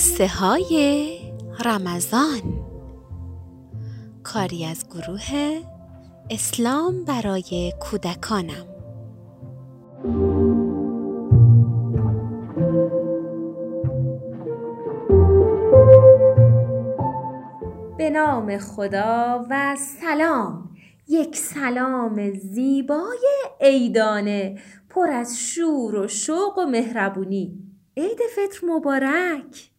قصه های رمضان. کاری از گروه اسلام برای کودکانم. به نام خدا و سلام. یک سلام زیبای عیدانه پر از شور و شوق و مهربونی. عید فطر مبارک.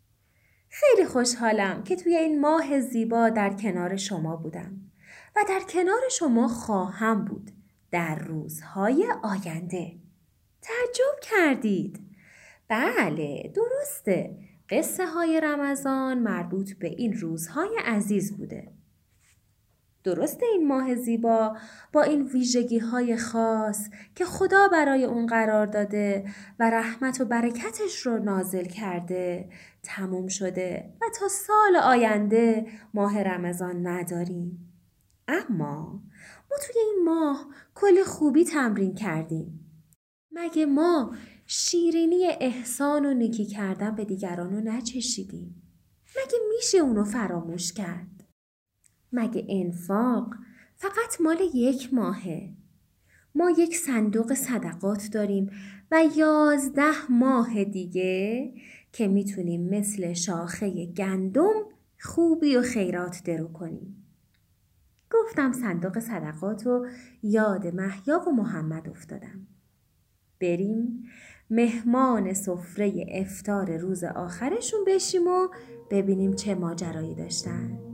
خیلی خوشحالم که توی این ماه زیبا در کنار شما بودم و در کنار شما خواهم بود در روزهای آینده. تعجب کردید؟ بله درسته. قصه های رمضان مربوط به این روزهای عزیز بوده. درست این ماه زیبا با این ویژگی های خاص که خدا برای اون قرار داده و رحمت و برکتش رو نازل کرده تموم شده و تا سال آینده ماه رمضان نداریم. اما ما توی این ماه کلی خوبی تمرین کردیم. مگه ما شیرینی احسان و نیکی کردن به دیگران رو نچشیدیم؟ مگه میشه اونو فراموش کرد؟ مگه انفاق فقط مال یک ماهه؟ ما یک صندوق صدقات داریم و یازده ماه دیگه که می‌تونیم مثل شاخه گندم خوبی و خیرات درو کنیم. گفتم صندوق صدقات و یاد محیا و محمد افتادم. بریم مهمان سفره افتار روز آخرشون بشیم و ببینیم چه ماجرایی داشتن.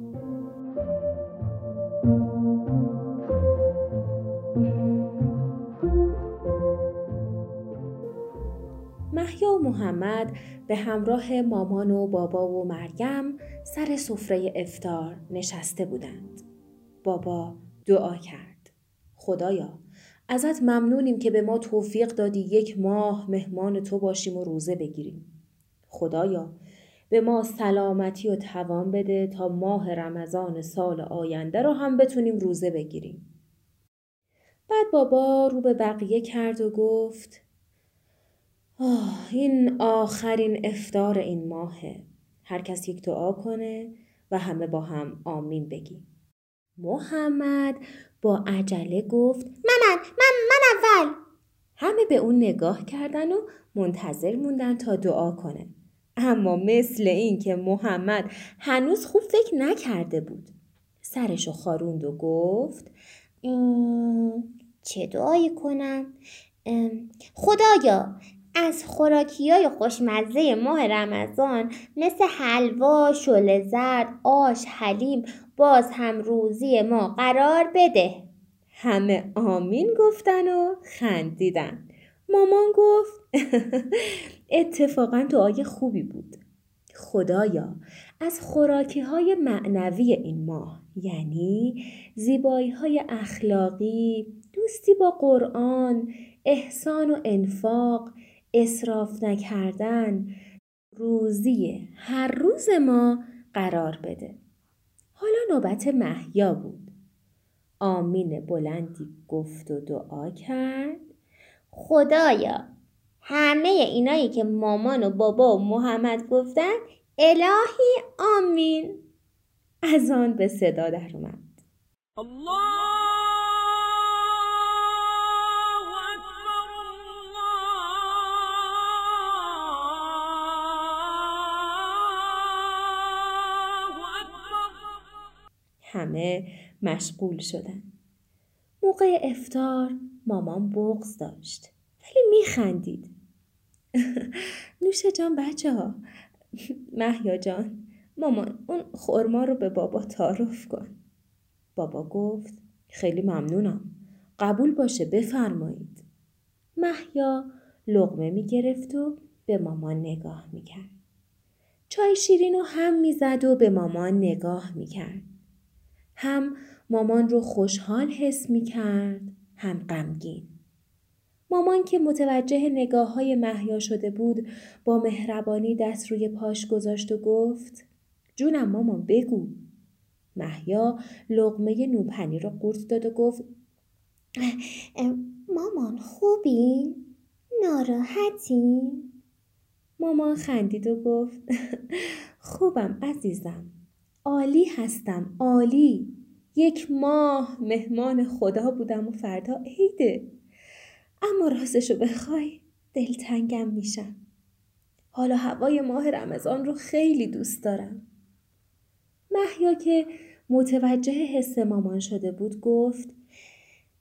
محمد به همراه مامان و بابا و مریم سر سفره افتار نشسته بودند. بابا دعا کرد. خدایا ازت ممنونیم که به ما توفیق دادی یک ماه مهمان تو باشیم و روزه بگیریم. خدایا به ما سلامتی و توان بده تا ماه رمضان سال آینده رو هم بتونیم روزه بگیریم. بعد بابا رو به بقیه کرد و گفت آه این آخرین افتار این ماهه. هر کس یک دعا کنه و همه با هم آمین بگیم. محمد با عجله گفت من من من اول همه به اون نگاه کردن و منتظر موندن تا دعا کنه. اما مثل این که محمد هنوز خوب فکر نکرده بود. سرشو خاروند و گفت چه دعایی کنم؟ خدایا از خوراکی های خوشمزه ماه رمضان مثل حلوا، شل زرد، آش، حلیم باز هم روزی ما قرار بده. همه آمین گفتن و خندیدن. مامان گفت اتفاقا دعای خوبی بود. خدایا از خوراکی های معنوی این ماه یعنی زیبایی های اخلاقی، دوستی با قرآن، احسان و انفاق، اصراف نکردن، روزی هر روز ما قرار بده. حالا نوبت محیا بود. آمین بلندی گفت و دعا کرد. خدایا همه اینایی که مامان و بابا و محمد گفتن الهی آمین از آن به صدا در اومد الله همه مشغول شدن. موقع افتار مامان بغز داشت ولی میخندید. نوش جان بچه ها. محیا جان مامان اون خورما رو به بابا تعارف کن. بابا گفت خیلی ممنونم. قبول باشه بفرمایید. محیا لغمه می‌گرفت و به مامان نگاه می‌کرد. چای شیرین رو هم می‌زد و به مامان نگاه می‌کرد. هم مامان رو خوشحال حس می کرد هم غمگین. مامان که متوجه نگاه های محیا شده بود با مهربانی دست روی پاش گذاشت و گفت جونم مامان بگو. محیا لغمه نوپنی رو قورت داد و گفت مامان خوبی؟ ناراحتی؟ مامان خندید و گفت خوبم عزیزم عالی هستم عالی. یک ماه مهمان خدا بودم و فردا عیده. اما راستشو بخوای دلتنگم میشم. حالا هوای ماه رمضان رو خیلی دوست دارم. محیا که متوجه حس مامان شده بود گفت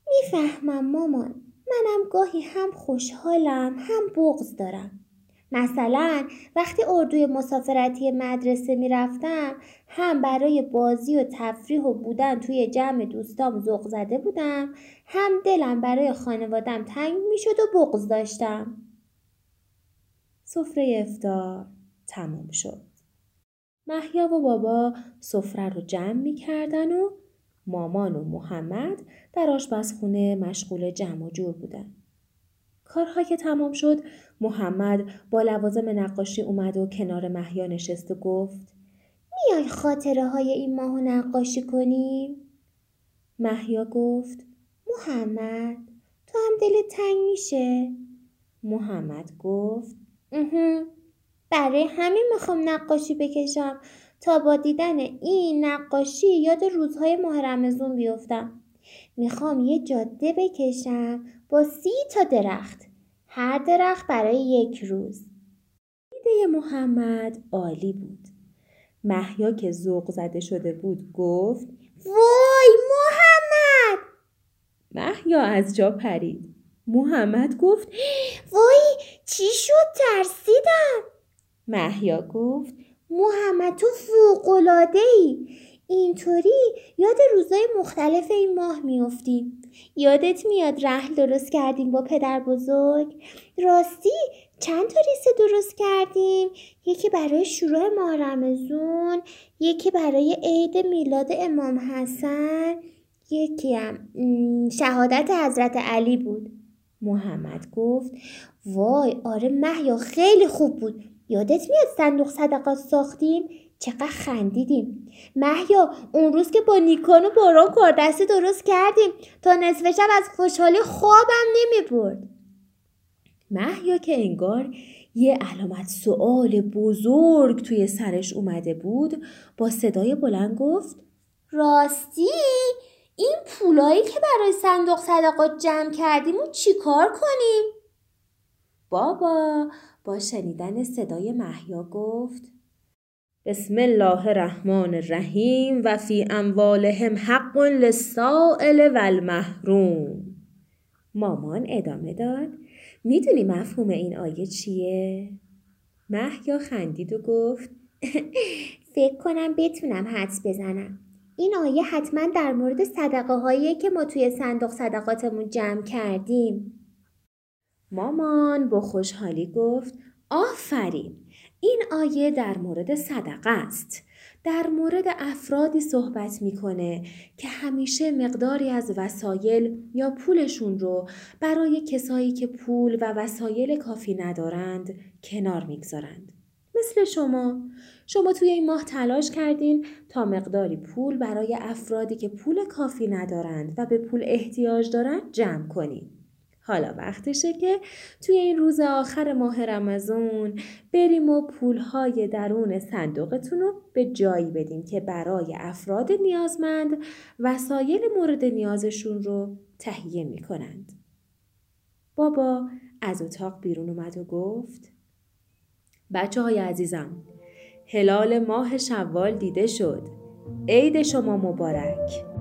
می‌فهمم مامان منم گاهی هم خوشحالم هم بغز دارم. مثلا وقتی اردوی مسافرتی مدرسه می‌رفتم هم برای بازی و تفریح و بودن توی جمع دوستام ذوق زده بودم هم دلم برای خانوادم تنگ می‌شد و بغز داشتم سفره افتار تمام شد محیا و بابا سفره رو جمع می‌کردن و مامان و محمد در آشپزخونه مشغول جمع و جور بودن. کارها که تمام شد محمد با لوازم نقاشی اومد و کنار محیا نشست و گفت میای خاطره های این ماهو نقاشی کنیم؟ محیا گفت محمد تو هم دل تنگ میشه؟ محمد گفت برای همین می‌خوام نقاشی بکشم تا با دیدن این نقاشی یاد روزهای ماه رمزون بیفتم. می‌خوام یه جاده بکشم با سی تا درخت. هر درخت برای یک روز. ایده محمد عالی بود. محیا که ذوق زده شده بود گفت وای محمد محیا از جا پرید محمد گفت وای چی شد ترسیدم محیا گفت محمد تو فوقلاده ای اینطوری یاد روزای مختلف این ماه میافتیم یادت میاد رحل درست کردیم با پدر بزرگ؟ راستی چند تا ریسه درست کردیم؟ یکی برای شروع ماه رمزون یکی برای عید میلاد امام حسن یکی هم شهادت حضرت علی بود. محمد گفت وای آره محیا خیلی خوب بود. یادت میاد صندوق صدقات ساختیم؟ چقدر خندیدیم محیا اون روز که با نیکان و باران کار دستی درست کردیم تا نصف شب از خوشحالی خوابم نمی برد محیا که انگار یه علامت سوال بزرگ توی سرش اومده بود با صدای بلند گفت راستی این پولایی که برای صندوق صدقات جمع کردیم و چیکار کنیم؟ بابا با شنیدن صدای محیا گفت بسم الله الرحمن الرحیم و فی اموالهم حق للسائل و المحروم مامان ادامه داد. می‌دونی مفهوم این آیه چیه؟ محیا خندید و گفت فکر کنم بتونم حدس بزنم. این آیه حتما در مورد صدقه هایی که ما توی صندوق صدقاتمون جمع کردیم. مامان با خوشحالی گفت آفرین! این آیه در مورد صدقه است. در مورد افرادی صحبت می‌کنه که همیشه مقداری از وسایل یا پولشون رو برای کسایی که پول و وسایل کافی ندارند کنار می‌گذارند. مثل شما. شما توی این ماه تلاش کردین تا مقداری پول برای افرادی که پول کافی ندارند و به پول احتیاج دارند جمع کنید حالا وقتشه که توی این روز آخر ماه رمضان بریم و پولهای درون صندوقتون رو به جایی بدیم که برای افراد نیازمند وسایل مورد نیازشون رو تهیه می کنند. بابا از اتاق بیرون اومد و گفت بچه های عزیزم هلال ماه شوال دیده شد عید شما مبارک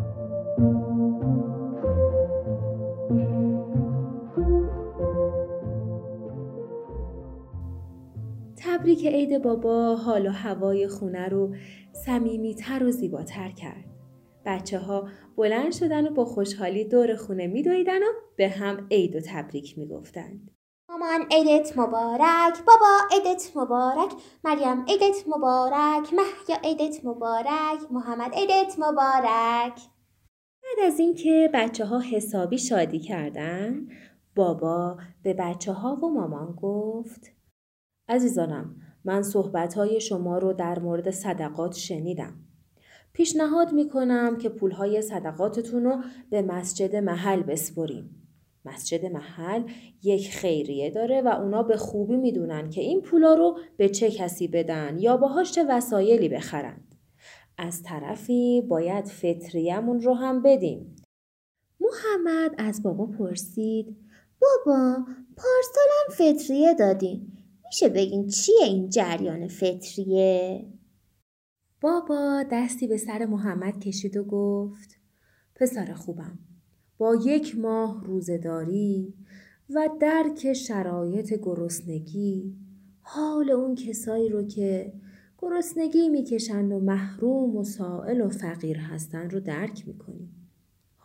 تبریک عید بابا حال و هوای خونه رو صمیمیتر و زیباتر کرد. بچه ها بلند شدن و با خوشحالی دور خونه میدویدن و به هم عید و تبریک می‌گفتند. مامان عیدت مبارک بابا عیدت مبارک مریم عیدت مبارک محیا عیدت مبارک محمد عیدت مبارک بعد از اینکه بچه ها حسابی شادی کردن بابا به بچه ها و مامان گفت عزیزانم من صحبتهای شما رو در مورد صدقات شنیدم. پیشنهاد می کنم که پولهای صدقاتتون رو به مسجد محل بسپریم. مسجد محل یک خیریه داره و اونا به خوبی می‌دونن که این پولا رو به چه کسی بدن یا باهاش چه وسایلی بخرند. از طرفی باید فطریمون رو هم بدیم. محمد از بابا پرسید بابا پارسالم فطریه دادین میشه بگین چیه این جریان فطریه؟ بابا دستی به سر محمد کشید و گفت پسر خوبم با یک ماه روزداری و درک شرایط گرسنگی حال اون کسایی رو که گرسنگی می‌کشند و محروم و سائل و فقیر هستن رو درک می‌کنی.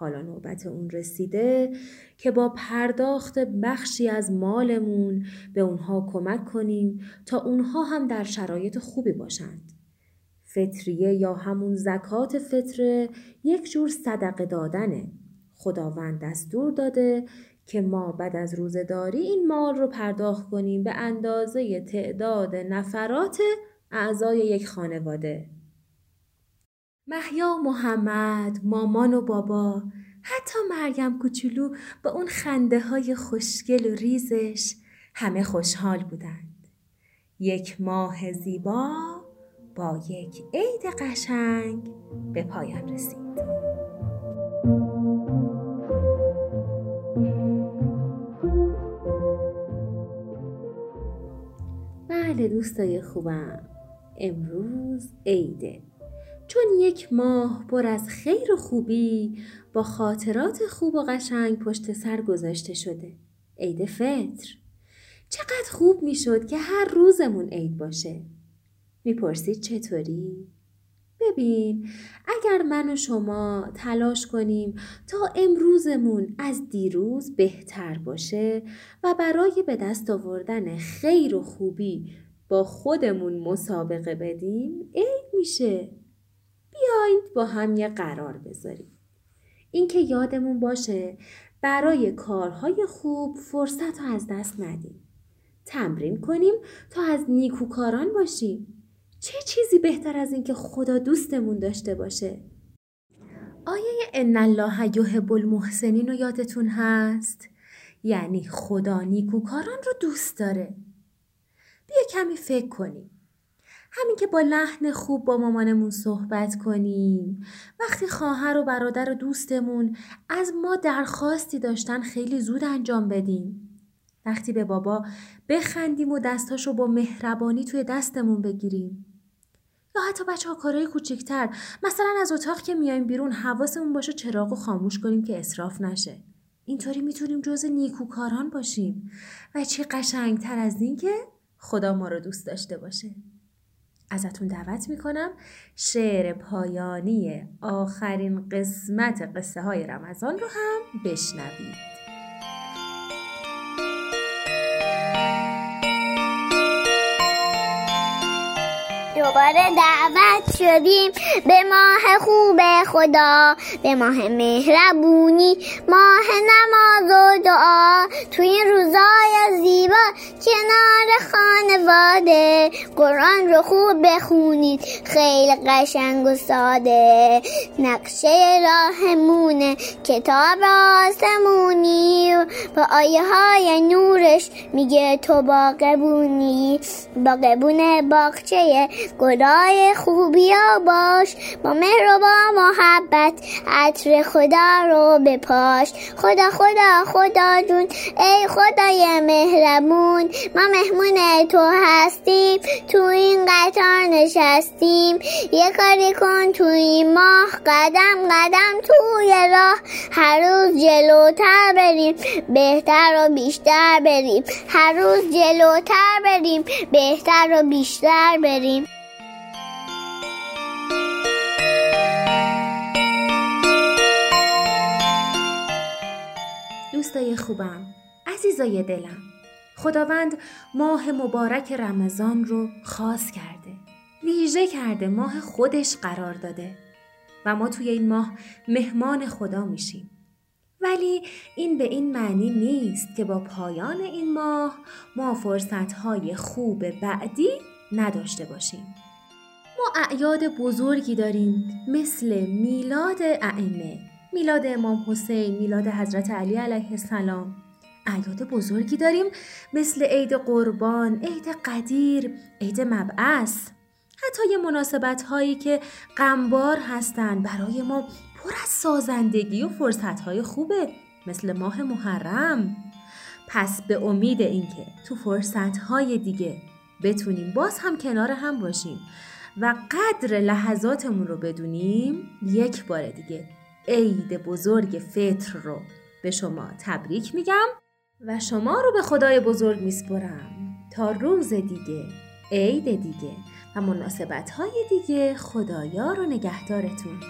حالا نوبت اون رسیده که با پرداخت بخشی از مالمون به اونها کمک کنیم تا اونها هم در شرایط خوبی باشند. فطریه یا همون زکات فطره یک جور صدقه دادنه. خداوند دستور داده که ما بعد از روزداری این مال رو پرداخت کنیم به اندازه تعداد نفرات اعضای یک خانواده. محیا و محمد، مامان و بابا، حتی مریم کوچولو با اون خنده های خوشگل و ریزش همه خوشحال بودند. یک ماه زیبا با یک عید قشنگ به پایان رسید. بله دوستای خوبم امروز عیده چون یک ماه پر از خیر و خوبی با خاطرات خوب و قشنگ پشت سر گذاشته شده. عید فطر. چقدر خوب می‌شد که هر روزمون عید باشه. می‌پرسید چطوری؟ ببین اگر من و شما تلاش کنیم تا امروزمون از دیروز بهتر باشه و برای به دست آوردن خیر و خوبی با خودمون مسابقه بدیم عید میشه. بیاین با هم یه قرار بذاریم. اینکه یادمون باشه برای کارهای خوب فرصت رو از دست ندیم. تمرین کنیم تا از نیکوکاران باشیم. چه چیزی بهتر از اینکه خدا دوستمون داشته باشه؟ آیه ان الله یحب المحسنین رو یادتون هست؟ یعنی خدا نیکوکاران رو دوست داره. بیا کمی فکر کنیم. همین که با لحن خوب با مامانمون صحبت کنیم. وقتی خواهر و برادر و دوستمون از ما درخواستی داشتن خیلی زود انجام بدیم. وقتی به بابا بخندیم و دستاشو با مهربانی توی دستمون بگیریم. یا حتی بچه ها کارهای کوچکتر مثلا از اتاق که میایم بیرون حواسمون باشه چراغ و خاموش کنیم که اصراف نشه. اینطوری می‌تونیم جز نیکوکاران باشیم. و چه قشنگتر از این که خدا ما رو دوست داشته باشه. ازتون دعوت می‌کنم. شعر پایانی آخرین قسمت قصه های رمضان رو هم بشنوید. دوباره دعوت شدیم به ماه خوب خدا به ماه مهربونی ماه نماز و دعا. توی این روزای زیبا کنار خانواده قرآن رو خوب بخونید خیلی قشنگ و ساده. نقشه راهمونه کتاب آسمونی. با آیه های نورش میگه تو باقبونی باقبون باغچه گلای خوبیا باش. با مهر و با محبت عطر خدا رو بپاش. خدا خدا خدا جون. ای خدای مهربون. ما مهمون تو هستیم. تو این قطار نشستیم. یه کاری کن تو این ماه. قدم قدم توی راه. هر روز جلوتر بریم. بهتر و بیشتر بریم. هر روز جلوتر بریم. بهتر و بیشتر بریم. خوبم عزیزای دلم خداوند ماه مبارک رمضان رو خاص کرده ویژه کرده ماه خودش قرار داده و ما توی این ماه مهمان خدا میشیم. ولی این به این معنی نیست که با پایان این ماه ما فرصتهای خوب بعدی نداشته باشیم. ما اعیاد بزرگی داریم مثل میلاد ائمه. میلاد امام حسین میلاد حضرت علی علیه السلام. اعیاد بزرگی داریم مثل عید قربان عید قدیر عید مبعث. حتی یه مناسبت هایی که غمبار هستن برای ما پر از سازندگی و فرصت های خوبه مثل ماه محرم. پس به امید اینکه تو فرصت های دیگه بتونیم باز هم کنار هم باشیم و قدر لحظاتمون رو بدونیم یک بار دیگه عید بزرگ فطر رو به شما تبریک میگم و شما رو به خدای بزرگ میسپرم. تا روز دیگه عید دیگه و مناسبت های دیگه خدایا رو نگهدارتون.